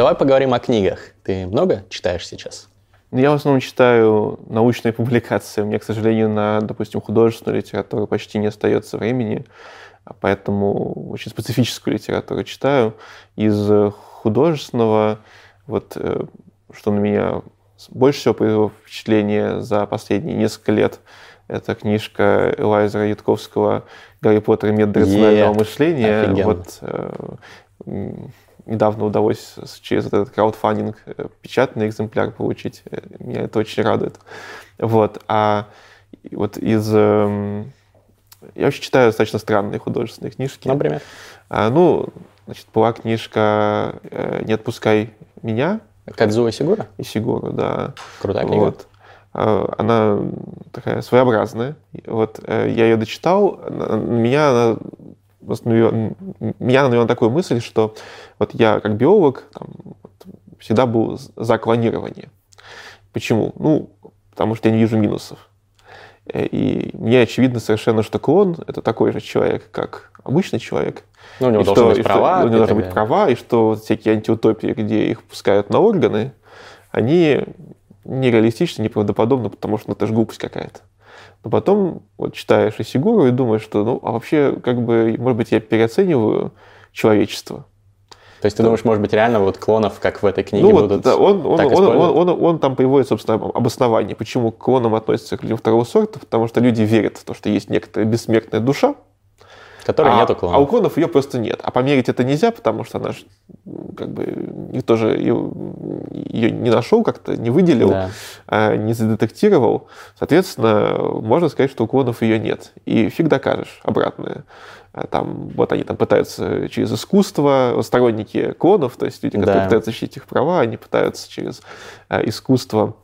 Давай поговорим о книгах. Ты много читаешь сейчас? Я в основном читаю научные публикации. У меня, к сожалению, на, допустим, художественную литературу почти не остается времени, поэтому очень специфическую литературу читаю. Из художественного, вот э, что на меня больше всего произвело впечатление за последние несколько лет, это книжка Элайзера Ютковского «Гарри Поттер и метод рационального мышления». Офигенно. Вот э, недавно удалось через этот краудфандинг э, печатный экземпляр получить. Э, меня это очень радует. Вот. А вот из... Эм, я вообще читаю достаточно странные художественные книжки. Например? А, ну, значит, была книжка э, «Не отпускай меня». Кадзуо Сигура? Исигуру, да. Крутая книга. Вот. А, она такая своеобразная. Вот я ее дочитал, меня она меня навела на такую мысль, что вот я как биолог там, вот, всегда был за клонирование. Почему? Ну, потому что я не вижу минусов. Э, и мне очевидно совершенно, что клон — это такой же человек, как обычный человек. Ну, у него должны быть права. у него должны быть права, и что всякие антиутопии, где их пускают на органы, они нереалистичны, неправдоподобны, потому что ну, это же глупость какая-то. Но потом вот читаешь и Сигуру и думаешь, что, ну, а вообще, как бы, может быть, я переоцениваю человечество. То есть ты думаешь, может быть, реально вот клонов, как в этой книге, ну, будут да, он, он, он, он, он, он, он там приводит, собственно, обоснование, почему к клонам относятся к людям второго сорта, потому что люди верят в то, что есть некоторая бессмертная душа, Которой а, нету клонов. А у клонов ее просто нет. А померить это нельзя, потому что она же, как бы, никто же ее, ее не нашел как-то, не выделил, да. а, не задетектировал. Соответственно, можно сказать, что у клонов ее нет. И фиг докажешь обратное. А там, вот они там пытаются через искусство, сторонники клонов, то есть люди, которые да. пытаются защитить их права, они пытаются через а, искусство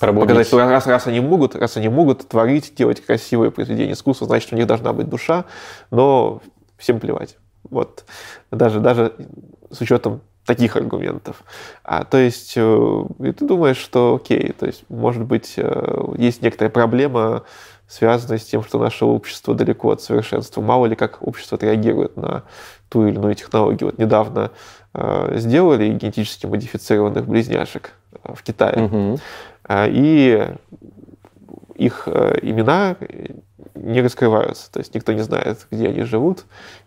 Пробудить. Показать, что раз, раз они могут, раз они могут творить, делать красивые произведения искусства, значит, у них должна быть душа, но всем плевать. Вот. Даже, даже с учетом таких аргументов. А, то есть, э, и ты думаешь, что окей, то есть, может быть, э, есть некоторая проблема, связанная с тем, что наше общество далеко от совершенства. Мало ли как общество реагирует на ту или иную технологию. Вот недавно сделали генетически модифицированных близняшек в Китае. Угу. И их э, имена не раскрываются, то есть никто не знает, где они живут.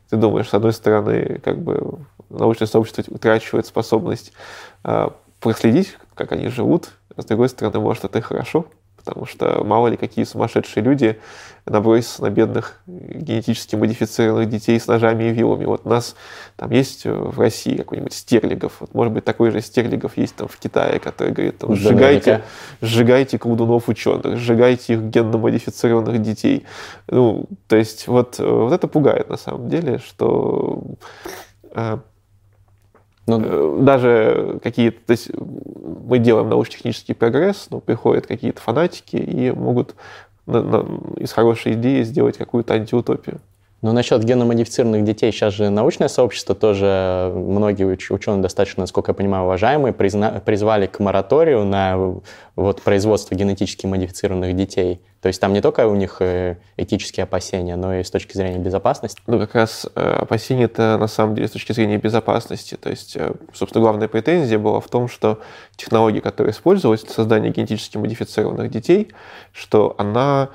Ты думаешь, с одной стороны, как бы научное сообщество утрачивает способность проследить, как они живут, а с другой стороны, может, это и хорошо, потому что мало ли какие сумасшедшие люди набросятся на бедных генетически модифицированных детей с ножами и вилами. Вот у нас там есть в России какой-нибудь Стерлигов, вот может быть такой же Стерлигов есть там в Китае, который говорит, там, сжигайте, сжигайте колдунов ученых, сжигайте их генно модифицированных детей. Ну, то есть вот, вот это пугает на самом деле, что э, ну, э, даже какие-то... То есть мы делаем научно-технический прогресс, но приходят какие-то фанатики и могут на, на, из хорошей идеи сделать какую-то антиутопию. Ну, насчет геномодифицированных детей, сейчас же научное сообщество тоже, многие ученые достаточно, насколько я понимаю, уважаемые, призна, призвали к мораторию на вот, производство генетически модифицированных детей. То есть там не только у них э, этические опасения, но и с точки зрения безопасности. Ну, как раз э, опасения это на самом деле с точки зрения безопасности. То есть, э, собственно, главная претензия была в том, что технология, которая использовалась для создания генетически модифицированных детей, что она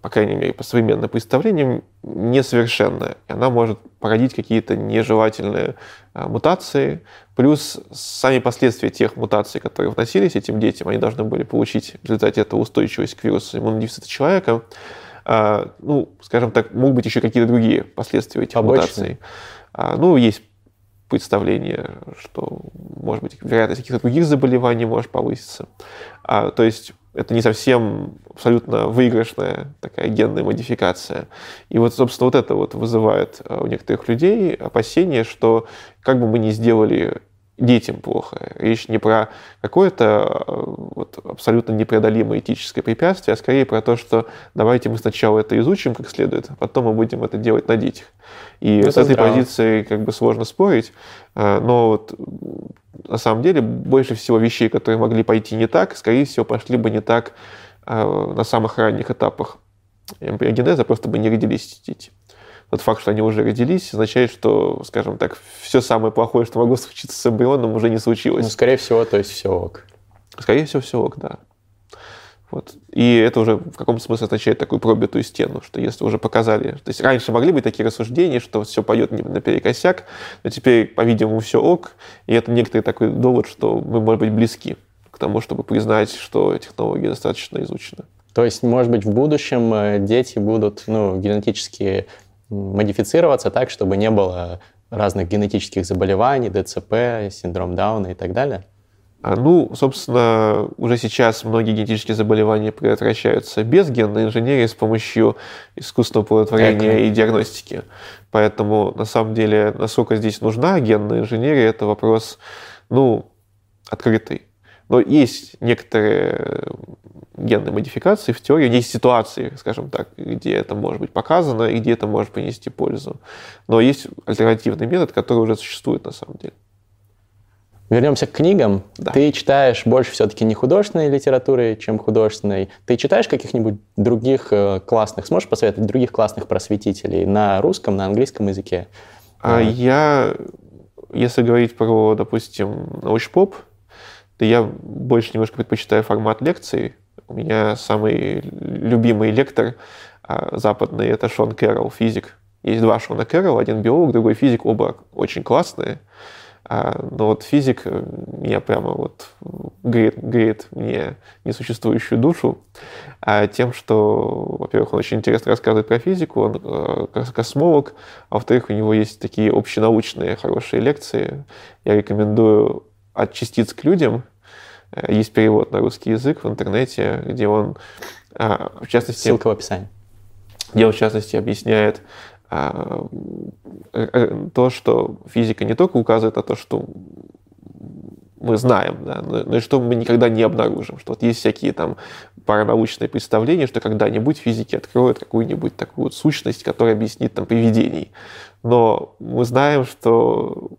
по крайней мере, по современным представлениям, несовершенная. И она может породить какие-то нежелательные а, мутации. Плюс сами последствия тех мутаций, которые вносились этим детям, они должны были получить в результате этого устойчивость к вирусу иммунодефицита человека. А, ну, скажем так, могут быть еще какие-то другие последствия этих Побочные. мутаций. А, ну, есть представление, что, может быть, вероятность каких-то других заболеваний может повыситься. А, то есть это не совсем абсолютно выигрышная такая генная модификация. И вот, собственно, вот это вот вызывает э, у некоторых людей опасения, что как бы мы ни сделали детям плохо. Речь не про какое-то э, вот, абсолютно непреодолимое этическое препятствие, а скорее про то, что давайте мы сначала это изучим как следует, а потом мы будем это делать на детях. И это с этой здраво. позицией как бы сложно спорить, э, но вот на самом деле больше всего вещей, которые могли пойти не так, скорее всего, пошли бы не так э, на самых ранних этапах эмбриогенеза, просто бы не родились дети. Тот факт, что они уже родились, означает, что, скажем так, все самое плохое, что могло случиться с эмбрионом, уже не случилось. Ну, скорее всего, то есть все ок. Скорее всего, все ок, да. Вот. И это уже в каком-то смысле означает такую пробитую стену, что если уже показали... То есть раньше могли быть такие рассуждения, что все пойдет наперекосяк, но теперь, по-видимому, все ок, и это некоторый такой довод, что мы, может быть, близки к тому, чтобы признать, что технология достаточно изучена. То есть, может быть, в будущем э, дети будут ну, генетически модифицироваться так, чтобы не было разных генетических заболеваний, ДЦП, синдром Дауна и так далее? А, ну, собственно, уже сейчас многие генетические заболевания предотвращаются без генной инженерии с помощью искусственного плодотворения так. и диагностики. Поэтому, на самом деле, насколько здесь нужна генная инженерия, это вопрос, ну, открытый. Но есть некоторые генные модификации в теории, есть ситуации, скажем так, где это может быть показано и где это может принести пользу. Но есть альтернативный метод, который уже существует на самом деле. Вернемся к книгам. Да. Ты читаешь больше все-таки не художественной литературы, чем художественной. Ты читаешь каких-нибудь других э, классных, сможешь посоветовать других классных просветителей на русском, на английском языке? А, я, если говорить про, допустим, научпоп, то я больше немножко предпочитаю формат лекций. У меня самый любимый лектор а, западный — это Шон Кэрролл, физик. Есть два Шона Кэрролла, один биолог, другой физик, оба очень классные. А, но вот физик э, меня прямо вот греет, греет мне несуществующую душу а тем, что, во-первых, он очень интересно рассказывает про физику, он э, космолог, а во-вторых, у него есть такие общенаучные хорошие лекции. Я рекомендую «От частиц к людям». Э, есть перевод на русский язык в интернете, где он, а, в частности... Ссылка в описании. Где он, в частности, объясняет а, э, э, то, что физика не только указывает на то, что мы знаем, да, но, и что мы никогда не обнаружим. Что вот есть всякие там паранаучные представления, что когда-нибудь физики откроют какую-нибудь такую вот сущность, которая объяснит там привидений. Но мы знаем, что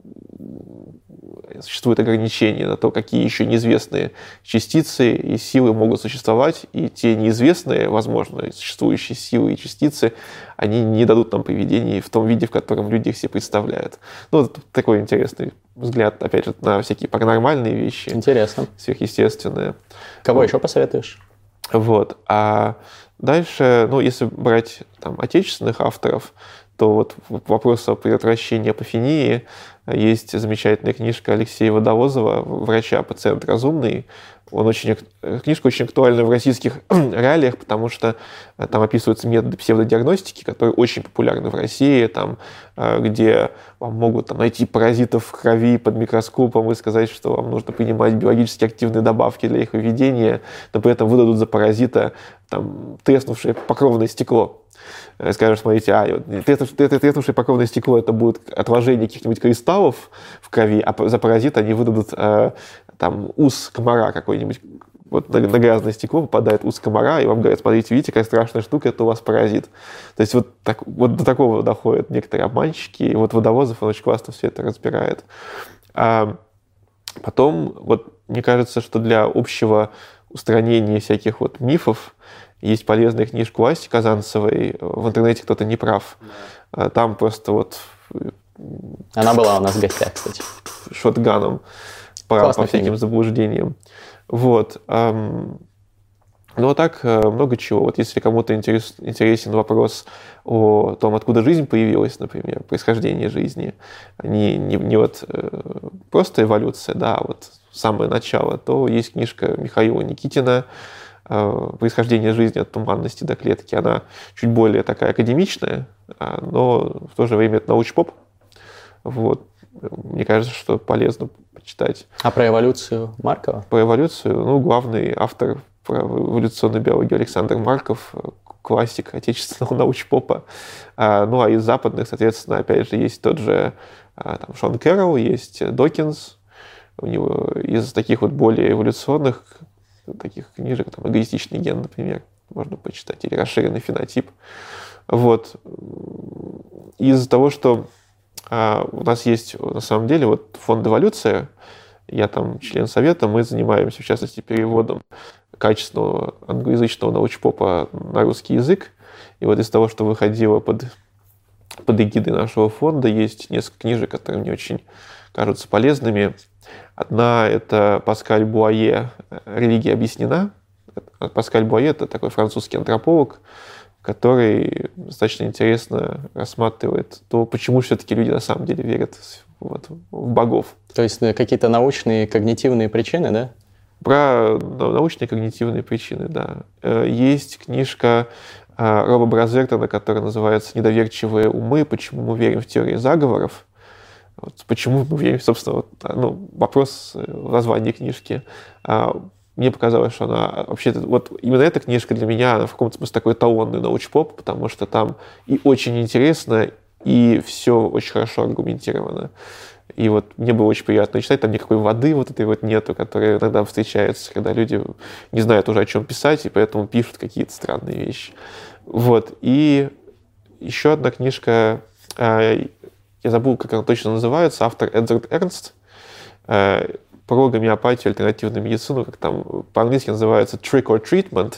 существует ограничение на то, какие еще неизвестные частицы и силы могут существовать, и те неизвестные, возможно, существующие силы и частицы, они не дадут нам поведений в том виде, в котором люди их себе представляют. Ну, вот такой интересный взгляд, опять же, на всякие паранормальные вещи. Интересно. Сверхъестественные. Кого вот. еще посоветуешь? Вот. А дальше, ну, если брать там отечественных авторов, то вот вопрос о предотвращении апофении есть замечательная книжка Алексея Водовозова «Врача, пациент разумный». Он очень, книжка очень актуальна в российских реалиях, потому что э, там описываются методы псевдодиагностики, которые очень популярны в России, там, э, где вам могут там, найти паразитов в крови под микроскопом и сказать, что вам нужно принимать биологически активные добавки для их выведения, но при этом выдадут за паразита там, треснувшее покровное стекло. Э, скажешь, смотрите, а, треснувшее покровное стекло это будет отложение каких-нибудь кристаллов в крови, а за паразит они выдадут там ус комара какой-нибудь. Вот на, на грязное стекло попадает ус комара, и вам говорят, смотрите, видите, какая страшная штука, это у вас паразит. То есть вот, так, вот до такого доходят некоторые обманщики, и вот Водовозов, он очень классно все это разбирает. А потом, вот мне кажется, что для общего устранения всяких вот мифов, есть полезная книжка Асти Казанцевой. В интернете кто-то не прав. А там просто вот... Она была у нас в гостях, кстати. Шотганом по, по всяким заблуждениям. Вот. Ну, а так э, много чего. Вот если кому-то интерес, интересен вопрос о том, откуда жизнь появилась, например, происхождение жизни, не, не, не вот э, просто эволюция, да, а вот самое начало, то есть книжка Михаила Никитина Э, происхождение жизни от туманности до клетки, она чуть более такая академичная, а, но в то же время это научпоп. Вот. Мне кажется, что полезно почитать. А про эволюцию Маркова? Про эволюцию, ну, главный автор про эволюционную биологию Александр Марков, классик отечественного научпопа. А, ну, а из западных, соответственно, опять же, есть тот же а, там, Шон Кэрролл, есть Докинс, у него из таких вот более эволюционных таких книжек, там, эгоистичный ген, например, можно почитать, или расширенный фенотип. Вот. Из-за того, что а, у нас есть на самом деле вот фонд «Эволюция», я там член совета, мы занимаемся, в частности, переводом качественного англоязычного научпопа на русский язык. И вот из того, что выходило под под эгидой нашего фонда есть несколько книжек, которые мне очень кажутся полезными. Одна — это Паскаль Буае «Религия объяснена». Паскаль Буае — это такой французский антрополог, который достаточно интересно рассматривает то, почему все-таки люди на самом деле верят вот, в богов. То есть э, какие-то научные когнитивные причины, да? Про научные когнитивные причины, да. Э, есть книжка э, Роба Бразертона, которая называется «Недоверчивые умы. Почему мы верим в теории заговоров». Вот почему мы верим, собственно, вот, ну, вопрос в названии книжки. Мне показалось, что она вообще вот именно эта книжка для меня она в каком-то смысле такой эталонный научпоп, потому что там и очень интересно, и все очень хорошо аргументировано. И вот мне было очень приятно читать, там никакой воды вот этой вот нету, которая иногда встречается, когда люди не знают уже, о чем писать, и поэтому пишут какие-то странные вещи. Вот. И еще одна книжка, э, я забыл, как она точно называется, автор Эдвард Эрнст, э, про гомеопатию, альтернативную медицину, как там по-английски называется trick or treatment,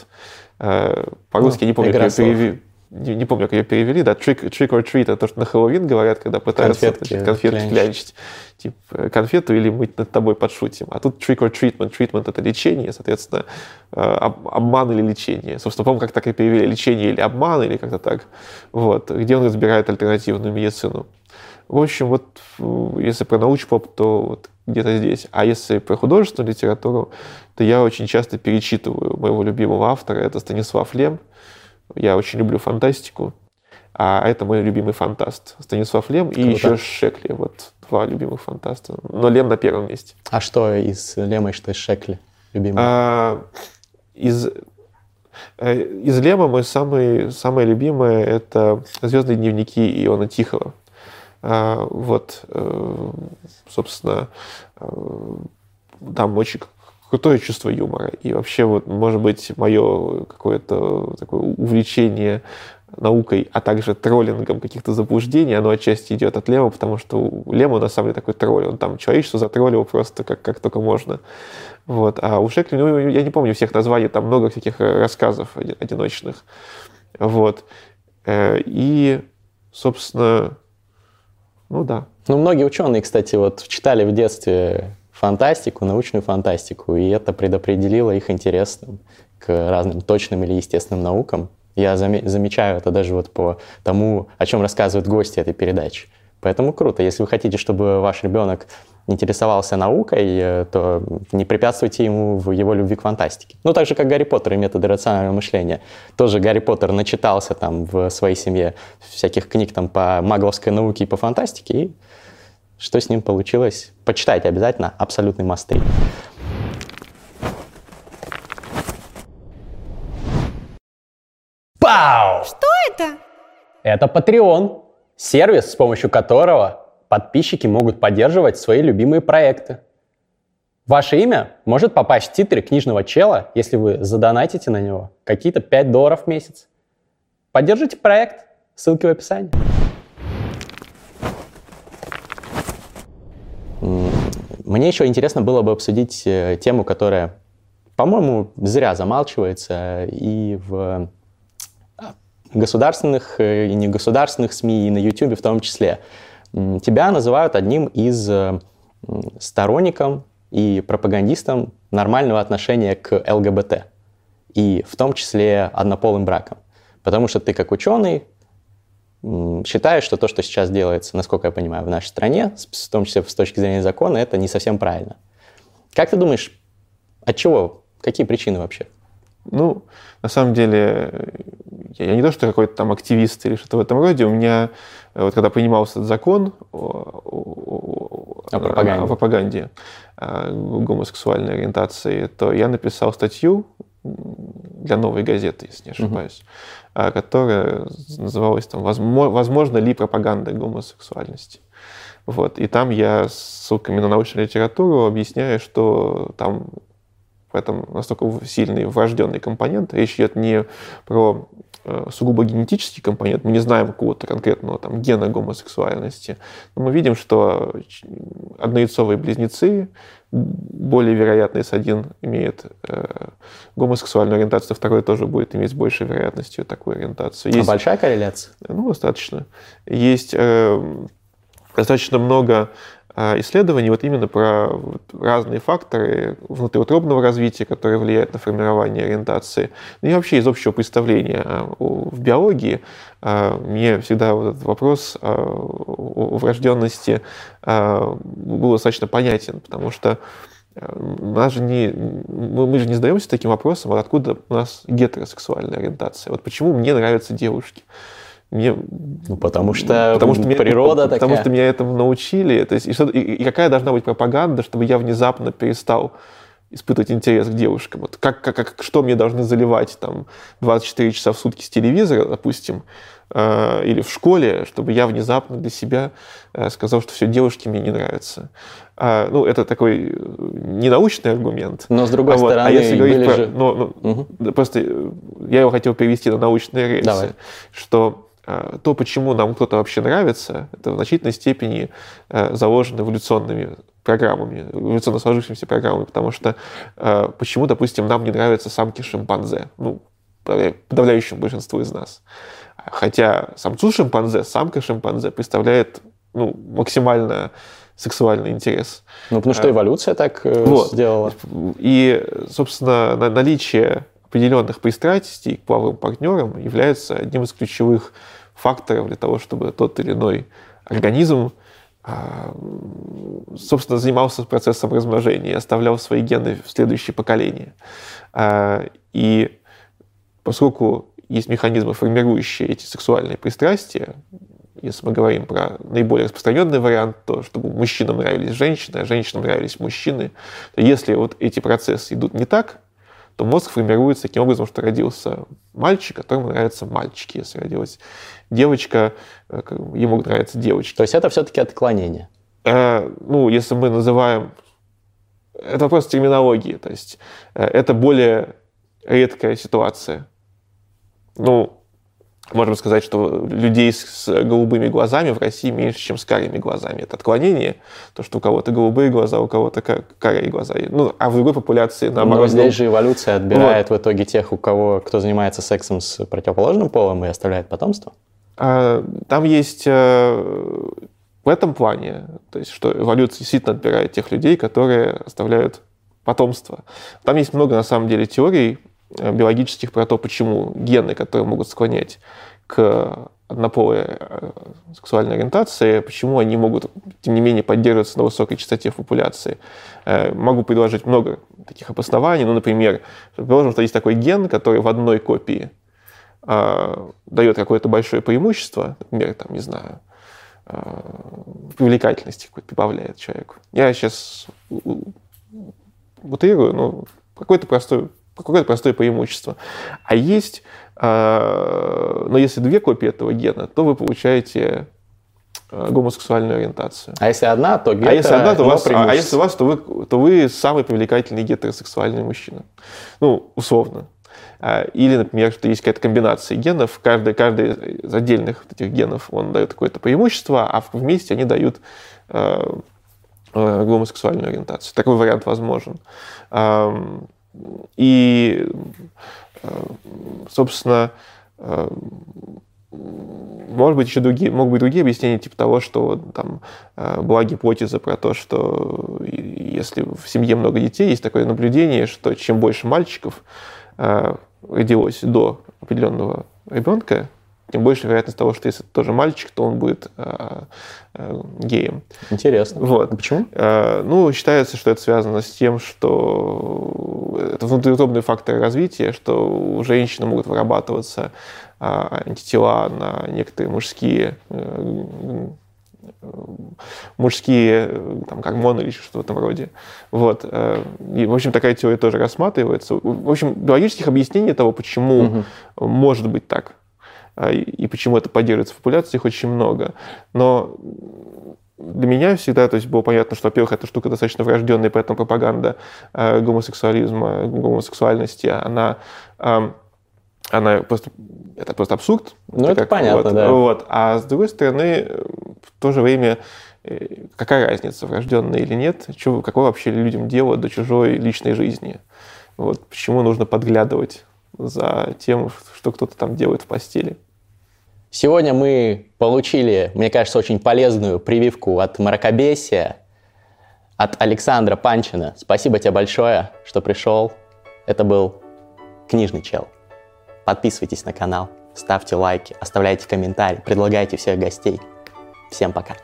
э, по-русски ну, не помню, как ее перевели не, не помню, как ее перевели, да, trick, trick or treat, это то, что на Хэллоуин говорят, когда пытаются конфетки, значит, конфетки клянчить. Типа, конфету или мы над тобой подшутим. А тут trick or treatment. Treatment — это лечение, соответственно, э, обман или лечение. Собственно, помню, как так и перевели, лечение или обман, или как-то так. Вот, где он разбирает альтернативную медицину. В общем, вот если про научпоп, то вот где-то здесь. А если про художественную литературу, то я очень часто перечитываю моего любимого автора, это Станислав Лем. Я очень люблю фантастику. А это мой любимый фантаст. Станислав Лем Круто. и еще Шекли. Вот два любимых фантаста. Но Лем на первом месте. А что из Лема и что из Шекли любимый? А, из, э, из Лема мой самый, самое любимое — это «Звездные дневники» Иона Тихого. А, вот, э, собственно, э, там очень крутое чувство юмора. И вообще, вот, может быть, мое какое-то такое увлечение наукой, а также троллингом каких-то заблуждений, оно отчасти идет от Лема, потому что Лема на самом деле такой тролль. Он там человечество затроллил просто как, как только можно. Вот. А у Шекли, ну, я не помню всех названий, там много всяких рассказов одиночных. Вот. Э, и, собственно, ну да. Ну, многие ученые, кстати, вот читали в детстве фантастику, научную фантастику, и это предопределило их интерес к разным точным или естественным наукам. Я замечаю это даже вот по тому, о чем рассказывают гости этой передачи. Поэтому круто. Если вы хотите, чтобы ваш ребенок интересовался наукой, э, то не препятствуйте ему в его любви к фантастике. Ну, так же, как Гарри Поттер и методы рационального мышления. Тоже Гарри Поттер начитался там в своей семье всяких книг там по магловской науке и по фантастике, и что с ним получилось? Почитайте обязательно «Абсолютный мастер». Пау! Что это? Это Patreon, сервис, с помощью которого подписчики могут поддерживать свои любимые проекты. Ваше имя может попасть в титры книжного чела, если вы задонатите на него какие-то 5 долларов в месяц. Поддержите проект, ссылки в описании. Мне еще интересно было бы обсудить э, тему, которая, по-моему, зря замалчивается и в государственных э, и негосударственных СМИ, и на YouTube в том числе. Тебя называют одним из э, сторонником и пропагандистом нормального отношения к ЛГБТ, и в том числе однополым браком. Потому что ты как ученый считаю, что то, что сейчас делается, насколько я понимаю, в нашей стране, в том числе с точки зрения закона, это не совсем правильно. Как ты думаешь, от чего? Какие причины вообще? Ну, на самом деле, я не то, что какой-то там активист или что-то в этом роде. У меня, вот когда принимался этот закон о, о, о, пропаганде. о пропаганде гомосексуальной ориентации, то я написал статью для новой газеты, если не ошибаюсь. Uh-huh а, которая называлась там «Возможно ли пропаганда гомосексуальности?». Вот. И там я с ссылками на научную литературу объясняю, что там в этом настолько сильный врожденный компонент. Речь идет не про э, сугубо генетический компонент, мы не знаем какого-то конкретного там, гена гомосексуальности, но мы видим, что однояйцовые близнецы более вероятно, если один имеет э, гомосексуальную ориентацию, второй тоже будет иметь с большей вероятностью такую ориентацию. А есть, а большая корреляция? Ну, достаточно. Есть э, достаточно много исследований вот именно про вот разные факторы внутриутробного развития, которые влияют на формирование ориентации. Ну и вообще из общего представления в биологии а, мне всегда вот этот вопрос о врожденности был достаточно понятен, потому что нас же не, мы же не задаемся таким вопросом, а откуда у нас гетеросексуальная ориентация. Вот почему мне нравятся девушки. Мне, ну, потому что, потому что природа меня, такая. Потому что меня этому научили. То есть, и, что, и, и какая должна быть пропаганда, чтобы я внезапно перестал испытывать интерес к девушкам. Вот как, как, как, что мне должны заливать там 24 часа в сутки с телевизора, допустим, э, или в школе, чтобы я внезапно для себя э, сказал, что все, девушки мне не нравятся. А, ну, это такой э, ненаучный аргумент. Но с другой вот. А стороны, а если говорить про, же... ну, ну, угу. просто э, я его хотел перевести на научные рельсы, Давай. что то, почему нам кто-то вообще нравится, это в значительной степени а, заложено эволюционными программами, эволюционно сложившимися программами, потому что а, почему, допустим, нам не нравятся самки шимпанзе, ну, подавляющему большинству из нас. Хотя самцу шимпанзе, самка шимпанзе представляет ну, максимально сексуальный интерес. Ну, потому что эволюция так э, вот. сделала. И, собственно, наличие определенных пристрастий к половым партнерам является одним из ключевых факторов для того, чтобы тот или иной организм а, собственно, занимался процессом размножения, оставлял свои гены в следующее поколение. А, и поскольку есть механизмы, формирующие эти сексуальные пристрастия, если мы говорим про наиболее распространенный вариант, то чтобы мужчинам нравились женщины, а женщинам нравились мужчины, то если вот эти процессы идут не так, то мозг формируется таким образом, что родился мальчик, которому нравятся мальчики. Если родилась девочка, э, ему нравятся девочки. То есть это все-таки отклонение? Э, ну, если мы называем... Это вопрос терминологии. То есть э, это более редкая ситуация. Ну, можем сказать, что людей с голубыми глазами в России меньше, чем с карими глазами. Это отклонение, то, что у кого-то голубые глаза, у кого-то карие глаза. Ну, а в другой популяции наоборот. Но здесь же эволюция отбирает вот. в итоге тех, у кого, кто занимается сексом с противоположным полом и оставляет потомство? А, там есть э, в этом плане, то есть, что эволюция действительно отбирает тех людей, которые оставляют потомство. Там есть много, на самом деле, теорий, биологических про то, почему гены, которые могут склонять к однополой э, сексуальной ориентации, почему они могут, тем не менее, поддерживаться на высокой частоте в популяции. Э, могу предложить много таких обоснований. Ну, например, предположим, что есть такой ген, который в одной копии дает какое-то большое преимущество, например, там, не знаю, привлекательности какой-то прибавляет человеку. Я сейчас утрирую, но какой-то простой какое-то простое преимущество. А есть, э, но если две копии этого гена, то вы получаете э, гомосексуальную ориентацию. А если одна, то гетера, а если одна, то вас, а, а если у вас, то вы, то вы самый привлекательный гетеросексуальный мужчина. Ну, условно. А, или, например, что есть какая-то комбинация генов, каждый, каждый из отдельных этих генов, он дает какое-то преимущество, а вместе они дают гомосексуальную ориентацию. Такой вариант возможен. И, э, собственно, э, может быть, еще другие, могут быть другие объяснения, типа того, что там э, была гипотеза про то, что если в семье много детей, есть такое наблюдение, что чем больше мальчиков родилось до определенного ребенка, тем больше вероятность того, что если тоже мальчик, то он будет э, э, геем. Интересно. Вот. А почему? Э, ну, считается, что это связано с тем, что это внутриутробные факторы развития, что у женщины могут вырабатываться э, антитела на некоторые мужские э, мужские там, гормоны или что-то в этом роде. Вот. Э, и, в общем, такая теория тоже рассматривается. В общем, биологических объяснений того, почему угу. может быть так, и почему это поддерживается в популяции, их очень много. Но для меня всегда то есть, было понятно, что, во-первых, эта штука достаточно врожденная, поэтому пропаганда э, гомосексуализма, гомосексуальности, она, э, она просто, это просто абсурд. Ну, это как, понятно, вот, да. Вот. А с другой стороны, в то же время э, какая разница, врожденная или нет, что, какое вообще людям дело до чужой личной жизни. Вот, почему нужно подглядывать за тем, что кто-то там делает в постели. Сегодня мы получили, мне кажется, очень полезную прививку от мракобесия, от Александра Панчина. Спасибо тебе большое, что пришел. Это был Книжный чел. Подписывайтесь на канал, ставьте лайки, оставляйте комментарии, предлагайте всех гостей. Всем пока.